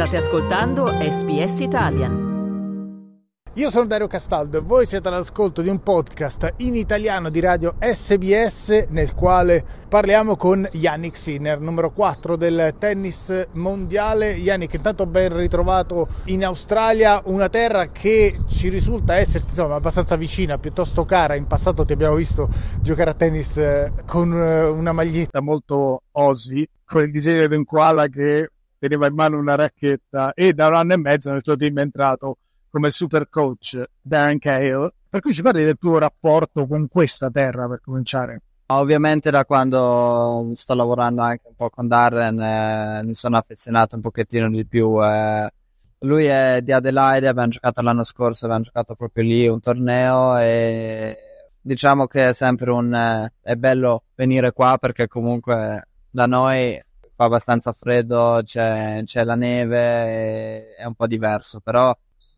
State ascoltando SBS Italian. Io sono Dario Castaldo e voi siete all'ascolto di un podcast in italiano di radio SBS nel quale parliamo con Yannick Sinner, numero 4 del tennis mondiale. Yannick, intanto ben ritrovato in Australia, una terra che ci risulta essere insomma, abbastanza vicina, piuttosto cara. In passato ti abbiamo visto giocare a tennis eh, con eh, una maglietta molto Aussie, con il disegno di un koala che teneva in mano una racchetta e da un anno e mezzo nel tuo team è entrato come super coach Darren Cahill. Per cui ci parli del tuo rapporto con questa terra per cominciare. Ovviamente da quando sto lavorando anche un po' con Darren eh, mi sono affezionato un pochettino di più. Eh. Lui è di Adelaide, abbiamo giocato l'anno scorso, abbiamo giocato proprio lì un torneo e diciamo che è sempre un... Eh, è bello venire qua perché comunque da noi fa abbastanza freddo, c'è, c'è la neve, è un po' diverso, però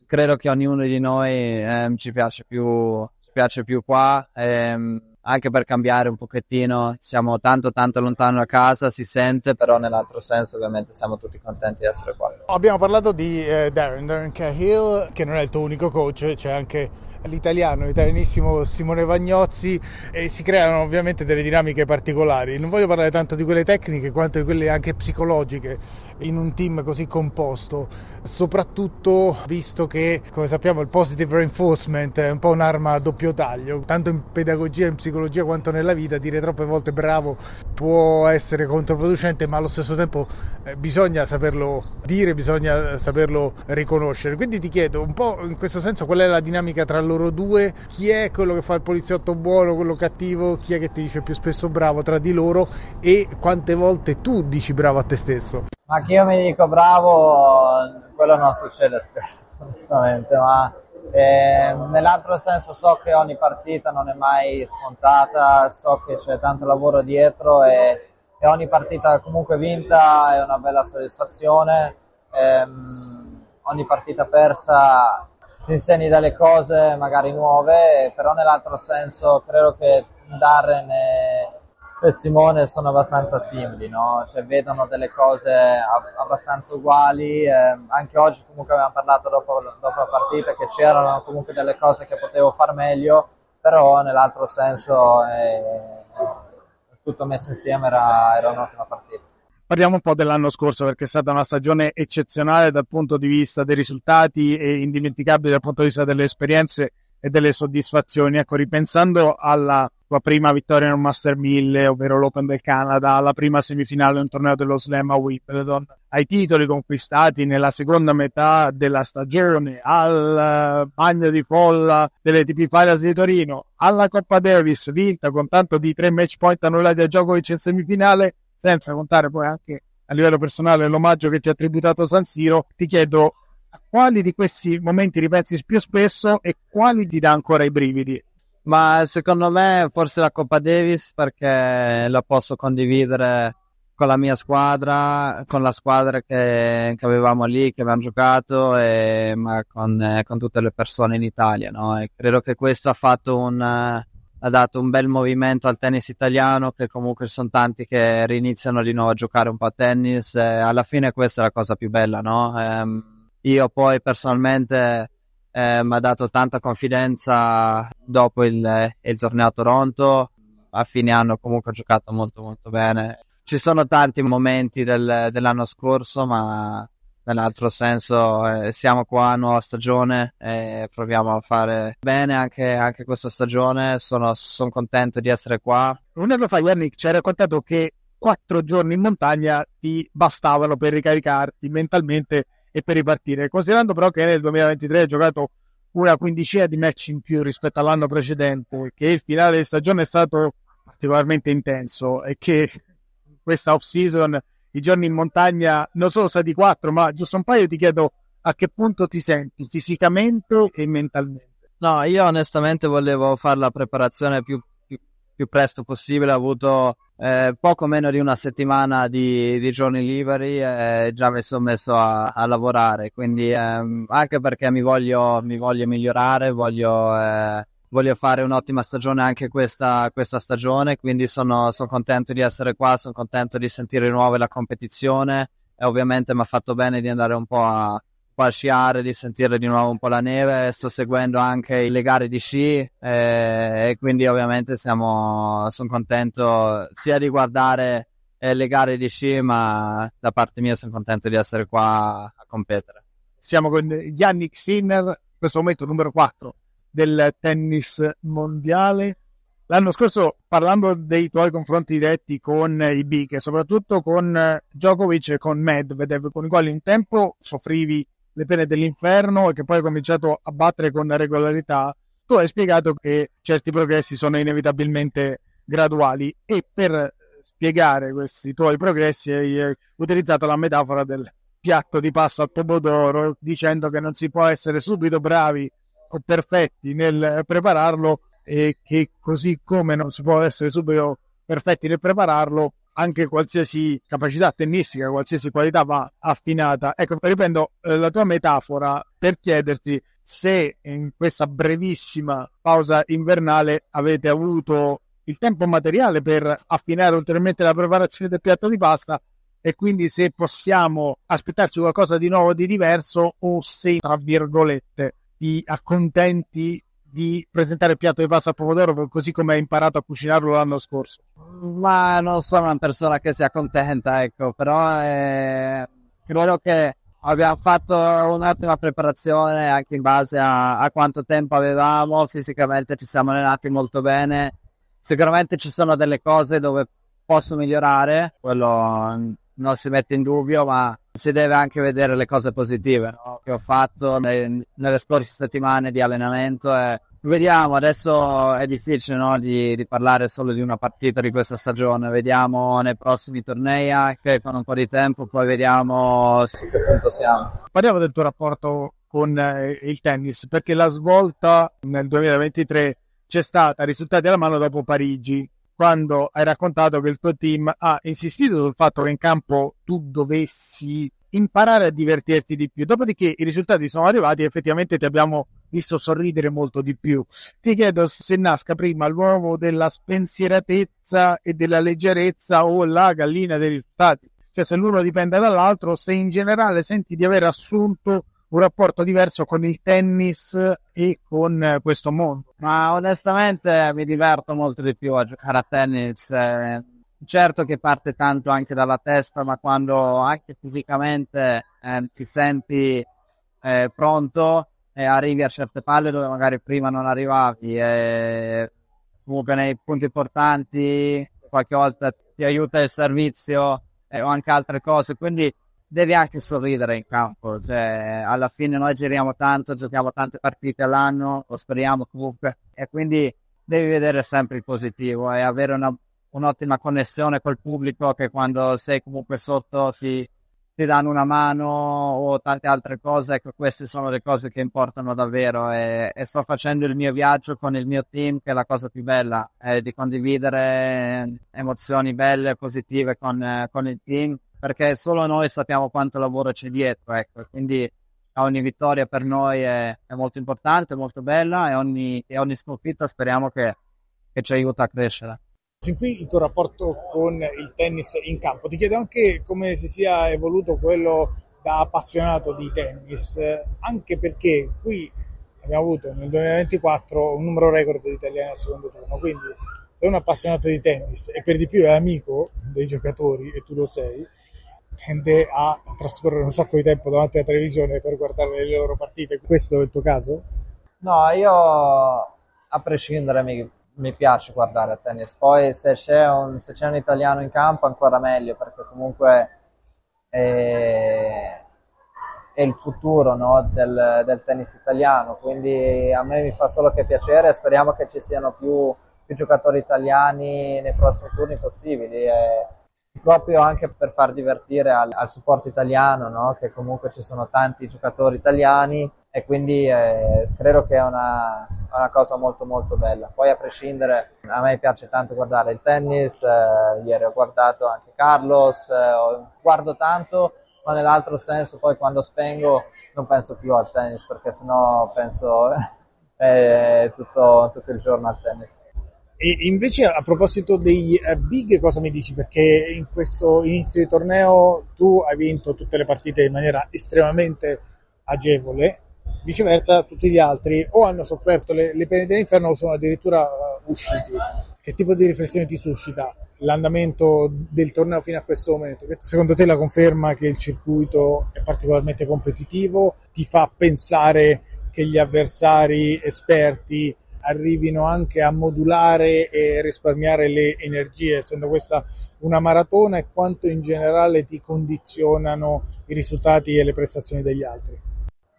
credo che ognuno di noi ehm, ci, piace più, ci piace più qua. Ehm, anche per cambiare un pochettino, siamo tanto tanto lontano da casa, si sente, però nell'altro senso ovviamente siamo tutti contenti di essere qua. Abbiamo parlato di eh, Darren, Darren Cahill, che non è il tuo unico coach, c'è anche l'italiano, l'italianissimo Simone Vagnozzi e si creano ovviamente delle dinamiche particolari. Non voglio parlare tanto di quelle tecniche quanto di quelle anche psicologiche in un team così composto, soprattutto visto che, come sappiamo, il positive reinforcement è un po' un'arma a doppio taglio, tanto in pedagogia, in psicologia quanto nella vita, dire troppe volte bravo può essere controproducente, ma allo stesso tempo eh, bisogna saperlo dire, bisogna saperlo riconoscere. Quindi ti chiedo un po' in questo senso qual è la dinamica tra loro due, chi è quello che fa il poliziotto buono, quello cattivo, chi è che ti dice più spesso bravo tra di loro e quante volte tu dici bravo a te stesso. Ma che io mi dico bravo, quello non succede spesso, onestamente, ma eh, nell'altro senso so che ogni partita non è mai scontata, so che c'è tanto lavoro dietro e, e ogni partita comunque vinta è una bella soddisfazione, eh, ogni partita persa ti insegni delle cose magari nuove, però nell'altro senso credo che Darren e e Simone sono abbastanza simili, no? cioè, vedono delle cose abbastanza uguali. Eh, anche oggi comunque abbiamo parlato dopo, dopo, la partita che c'erano comunque delle cose che potevo far meglio, però nell'altro senso eh, tutto messo insieme era, era un'ottima partita. Parliamo un po' dell'anno scorso perché è stata una stagione eccezionale dal punto di vista dei risultati e indimenticabile dal punto di vista delle esperienze e delle soddisfazioni. Ecco, ripensando alla tua prima vittoria in un Master 1000, ovvero l'Open del Canada, la prima semifinale in un torneo dello Slam a Wimbledon, ai titoli conquistati nella seconda metà della stagione, al bagno di folla delle TP Finals di Torino, alla Coppa Davis vinta con tanto di tre match point annullati a Djokovic in semifinale, senza contare poi anche a livello personale l'omaggio che ti ha tributato San Siro, ti chiedo quali di questi momenti ripensi più spesso e quali ti dà ancora i brividi? Ma secondo me forse la Coppa Davis perché la posso condividere con la mia squadra, con la squadra che, che avevamo lì, che abbiamo giocato, e, ma con, eh, con, tutte le persone in Italia. No? Credo che questo ha un, ha dato un bel movimento al tennis italiano, che comunque sono tanti che riniziano di nuovo a giocare un po' a tennis. Alla fine questa è la cosa più bella, no? Ehm, io poi personalmente eh, mi ha dato tanta confidenza dopo il, il, torneo a Toronto. A fine anno comunque ho giocato molto molto bene. Ci sono tanti momenti del, dell'anno scorso, ma nell'altro senso eh, siamo qua, nuova stagione e proviamo a fare bene anche, anche questa stagione. Sono, sono, contento di essere qua. Un anno fa, Yannick, ci hai raccontato che quattro giorni in montagna ti bastavano per ricaricarti mentalmente e per ripartire. Considerando però che nel 2023 hai giocato una quindicina di match in più rispetto all'anno precedente, che il finale di stagione è stato particolarmente intenso e che questa off season i giorni in montagna non sono stati quattro, ma giusto un paio ti chiedo a che punto ti senti fisicamente e mentalmente. No, io onestamente volevo fare la preparazione più, più, più presto possibile, ho avuto eh, poco meno di una settimana di, di giorni liberi e già mi sono messo a, a lavorare, quindi ehm, anche perché mi voglio, mi voglio migliorare, voglio, eh, voglio, fare un'ottima stagione anche questa, questa stagione, quindi sono, sono, contento di essere qua, sono contento di sentire di nuovo la competizione. e ovviamente mi ha fatto bene di andare un po' a, a sciare, di sentire di nuovo un po' la neve, sto seguendo anche le gare di sci e, e quindi ovviamente sono contento sia di guardare eh, le gare di sci, ma da parte mia sono contento di essere qua a competere. Siamo con Yannick Sinner, in questo momento numero 4 del tennis mondiale. L'anno scorso, parlando dei tuoi confronti diretti con i big e soprattutto con Djokovic e con Medvedev, con i quali un tempo soffrivi le pene dell'inferno e che poi hai cominciato a battere con regolarità, tu hai spiegato che certi progressi sono inevitabilmente graduali e per spiegare questi tuoi progressi hai utilizzato la metafora del piatto di pasta al pomodoro dicendo che non si può essere subito bravi o perfetti nel prepararlo e che così come non si può essere subito perfetti nel prepararlo anche qualsiasi capacità tennistica, qualsiasi qualità va affinata. Ecco, riprendo eh, la tua metafora per chiederti se in questa brevissima pausa invernale avete avuto il tempo materiale per affinare ulteriormente la preparazione del piatto di pasta e quindi se possiamo aspettarci qualcosa di nuovo, di diverso o se, tra virgolette, ti accontenti di presentare il piatto di pasta al pomodoro così come hai imparato a cucinarlo l'anno scorso? Ma non sono una persona che si accontenta, ecco, però eh, credo che abbiamo fatto un'ottima preparazione anche in base a, a, quanto tempo avevamo, fisicamente ci siamo allenati molto bene, sicuramente ci sono delle cose dove posso migliorare, quello non si mette in dubbio, ma si deve anche vedere le cose positive no? che ho fatto nelle, nelle scorse settimane di allenamento e vediamo adesso è difficile no? di, di, parlare solo di una partita di questa stagione vediamo nei prossimi tornei anche con un po' di tempo poi vediamo su che punto siamo parliamo del tuo rapporto con eh, il tennis perché la svolta nel 2023 c'è stata risultati alla mano dopo Parigi quando hai raccontato che il tuo team ha insistito sul fatto che in campo tu dovessi imparare a divertirti di più. Dopodiché i risultati sono arrivati e effettivamente ti abbiamo visto sorridere molto di più. Ti chiedo se nasca prima l'uovo della spensieratezza e della leggerezza o la gallina dei risultati. Cioè se l'uno dipende dall'altro, se in generale senti di aver assunto un rapporto diverso con il tennis e con questo mondo. Ma onestamente mi diverto molto di più a giocare a tennis. Eh, certo che parte tanto anche dalla testa, ma quando anche fisicamente eh, ti senti eh, pronto e arrivi a certe palle dove magari prima non arrivavi e comunque nei punti importanti qualche volta ti aiuta il servizio eh, o anche altre cose. Quindi devi anche sorridere in campo, cioè, alla fine noi giriamo tanto, giochiamo tante partite all'anno, lo speriamo comunque, e quindi devi vedere sempre il positivo e avere una, un'ottima connessione col pubblico che quando sei comunque sotto ti, ti danno una mano o tante altre cose, ecco queste sono le cose che importano davvero e, e sto facendo il mio viaggio con il mio team che è la cosa più bella, è di condividere emozioni belle e positive con, con il team perché solo noi sappiamo quanto lavoro c'è dietro, ecco, quindi ogni vittoria per noi è, è molto importante, molto bella e ogni, e ogni sconfitta speriamo che, che ci aiuti a crescere. Fin qui il tuo rapporto con il tennis in campo. Ti chiedo anche come si sia evoluto quello da appassionato di tennis, anche perché qui abbiamo avuto nel 2024 un numero record di italiani al secondo turno, quindi sei un appassionato di tennis e per di più è amico dei giocatori e tu lo sei, tende a trascorrere un sacco di tempo davanti alla televisione per guardare le loro partite. Questo è il tuo caso? No, io a prescindere mi, mi piace guardare a tennis. Poi se c'è, un, se c'è un italiano in campo ancora meglio perché comunque è, è il futuro no, del, del, tennis italiano. Quindi a me mi fa solo che piacere. Speriamo che ci siano più, più giocatori italiani nei prossimi turni possibili. E, proprio anche per far divertire al, al supporto italiano, no? che comunque ci sono tanti giocatori italiani e quindi eh, credo che è una, una, cosa molto molto bella. Poi a prescindere, a me piace tanto guardare il tennis, eh, ieri ho guardato anche Carlos, eh, guardo tanto, ma nell'altro senso poi quando spengo non penso più al tennis perché sennò penso tutto, tutto il giorno al tennis E invece a proposito dei uh, big, cosa mi dici? Perché in questo inizio di torneo tu hai vinto tutte le partite in maniera estremamente agevole, viceversa tutti gli altri o hanno sofferto le, le pene dell'inferno o sono addirittura uh, usciti. Che tipo di riflessione ti suscita l'andamento del torneo fino a questo momento? Secondo te la conferma che il circuito è particolarmente competitivo? Ti fa pensare che gli avversari esperti arrivino anche a modulare e risparmiare le energie, essendo questa una maratona e quanto in generale ti condizionano i risultati e le prestazioni degli altri?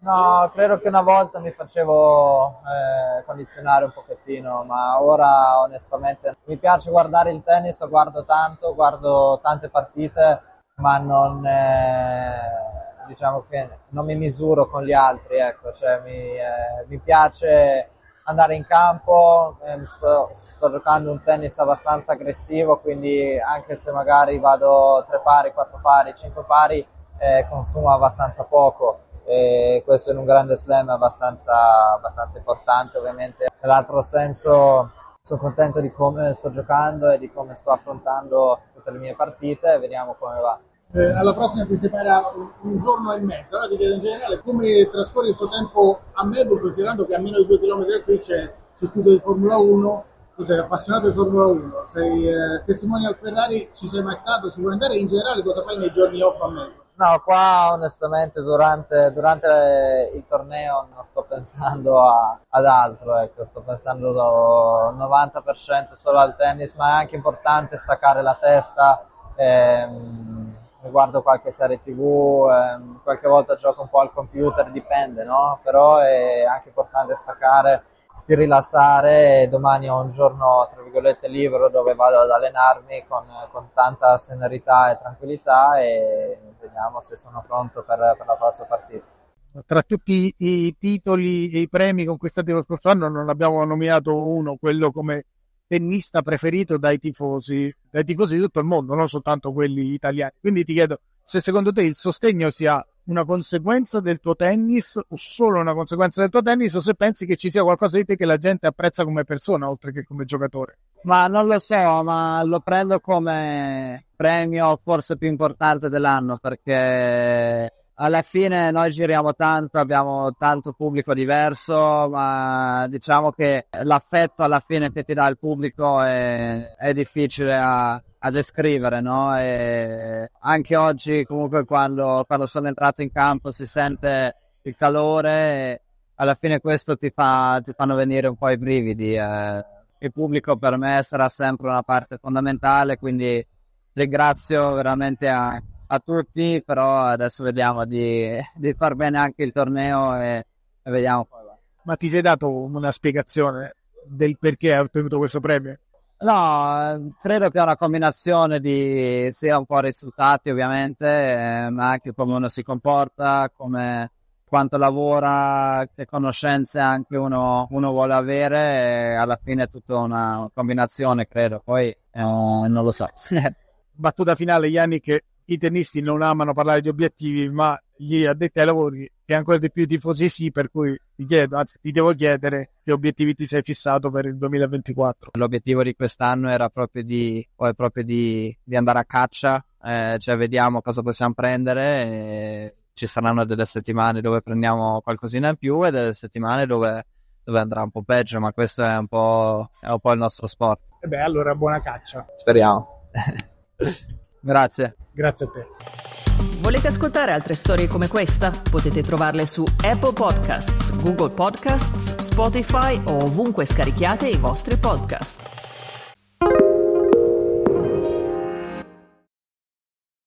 No, credo che una volta mi facevo eh, condizionare un pochettino, ma ora onestamente mi piace guardare il tennis, guardo tanto, guardo tante partite, ma non, eh, diciamo che non mi misuro con gli altri, ecco, cioè mi, eh, mi piace andare in campo, ehm, sto, sto, giocando un tennis abbastanza aggressivo, quindi anche se magari vado tre pari, quattro pari, cinque pari, eh, consumo abbastanza poco. E questo in un grande slam è abbastanza, abbastanza importante, ovviamente. Nell'altro senso sono contento di come sto giocando e di come sto affrontando tutte le mie partite, vediamo come va eh, alla prossima ti separa un, giorno e mezzo. Allora ti chiedo in generale come trascorri il tuo tempo a Melbourne, considerando che a meno di due chilometri da qui c'è il circuito di Formula 1. Tu sei appassionato di Formula 1, sei eh, testimone al Ferrari, ci sei mai stato, ci vuoi andare in generale cosa fai nei giorni off a Melbourne? No, qua onestamente durante, durante, il torneo non sto pensando a, ad altro, ecco, sto pensando al 90% solo al tennis, ma è anche importante staccare la testa. Ehm, guardo qualche serie tv, ehm, qualche volta gioco un po' al computer, dipende, no? Però è anche importante staccare, di rilassare domani ho un giorno, tra virgolette, libero dove vado ad allenarmi con, con tanta serenità e tranquillità e vediamo se sono pronto per, per la prossima partita. Tra tutti i titoli e i premi conquistati lo scorso anno non abbiamo nominato uno, quello come tennista preferito dai tifosi, dai tifosi di tutto il mondo, non soltanto quelli italiani. Quindi ti chiedo se secondo te il sostegno sia una conseguenza del tuo tennis o solo una conseguenza del tuo tennis o se pensi che ci sia qualcosa di te che la gente apprezza come persona oltre che come giocatore. Ma non lo so, ma lo prendo come premio forse più importante dell'anno perché alla fine noi giriamo tanto, abbiamo tanto pubblico diverso, ma diciamo che l'affetto alla fine che ti dà il pubblico è, è difficile a, a descrivere, no? E anche oggi, comunque, quando, quando, sono entrato in campo si sente il calore. alla fine questo ti, fa, ti fanno venire un po' i brividi. Eh. Il pubblico per me sarà sempre una parte fondamentale, quindi ringrazio veramente a, a tutti, però adesso vediamo di, di far bene anche il torneo e, e vediamo va. Ma ti sei dato una spiegazione del perché hai ottenuto questo premio? No, credo che è una combinazione di sia un po' risultati ovviamente, eh, ma anche come uno si comporta, come quanto lavora, che conoscenze anche uno, uno vuole avere, alla fine è tutta una combinazione, credo. Poi eh, non lo so. Battuta finale, Yannick, i tennisti non amano parlare di obiettivi, ma gli addetti ai lavori e ancora di più i tifosi sì, per cui ti chiedo, anzi ti devo chiedere che obiettivi ti sei fissato per il 2024. L'obiettivo di quest'anno era proprio di, proprio di, di andare a caccia, eh, cioè vediamo cosa possiamo prendere. ci saranno delle settimane dove prendiamo qualcosina in più e delle settimane dove, dove andrà un po' peggio, ma questo è un po', è un po il nostro sport. E beh, allora buona caccia. Speriamo. Grazie. Grazie a te. Volete ascoltare altre storie come questa? Potete trovarle su Apple Podcasts, Google Podcasts, Spotify o ovunque scarichiate i vostri podcast.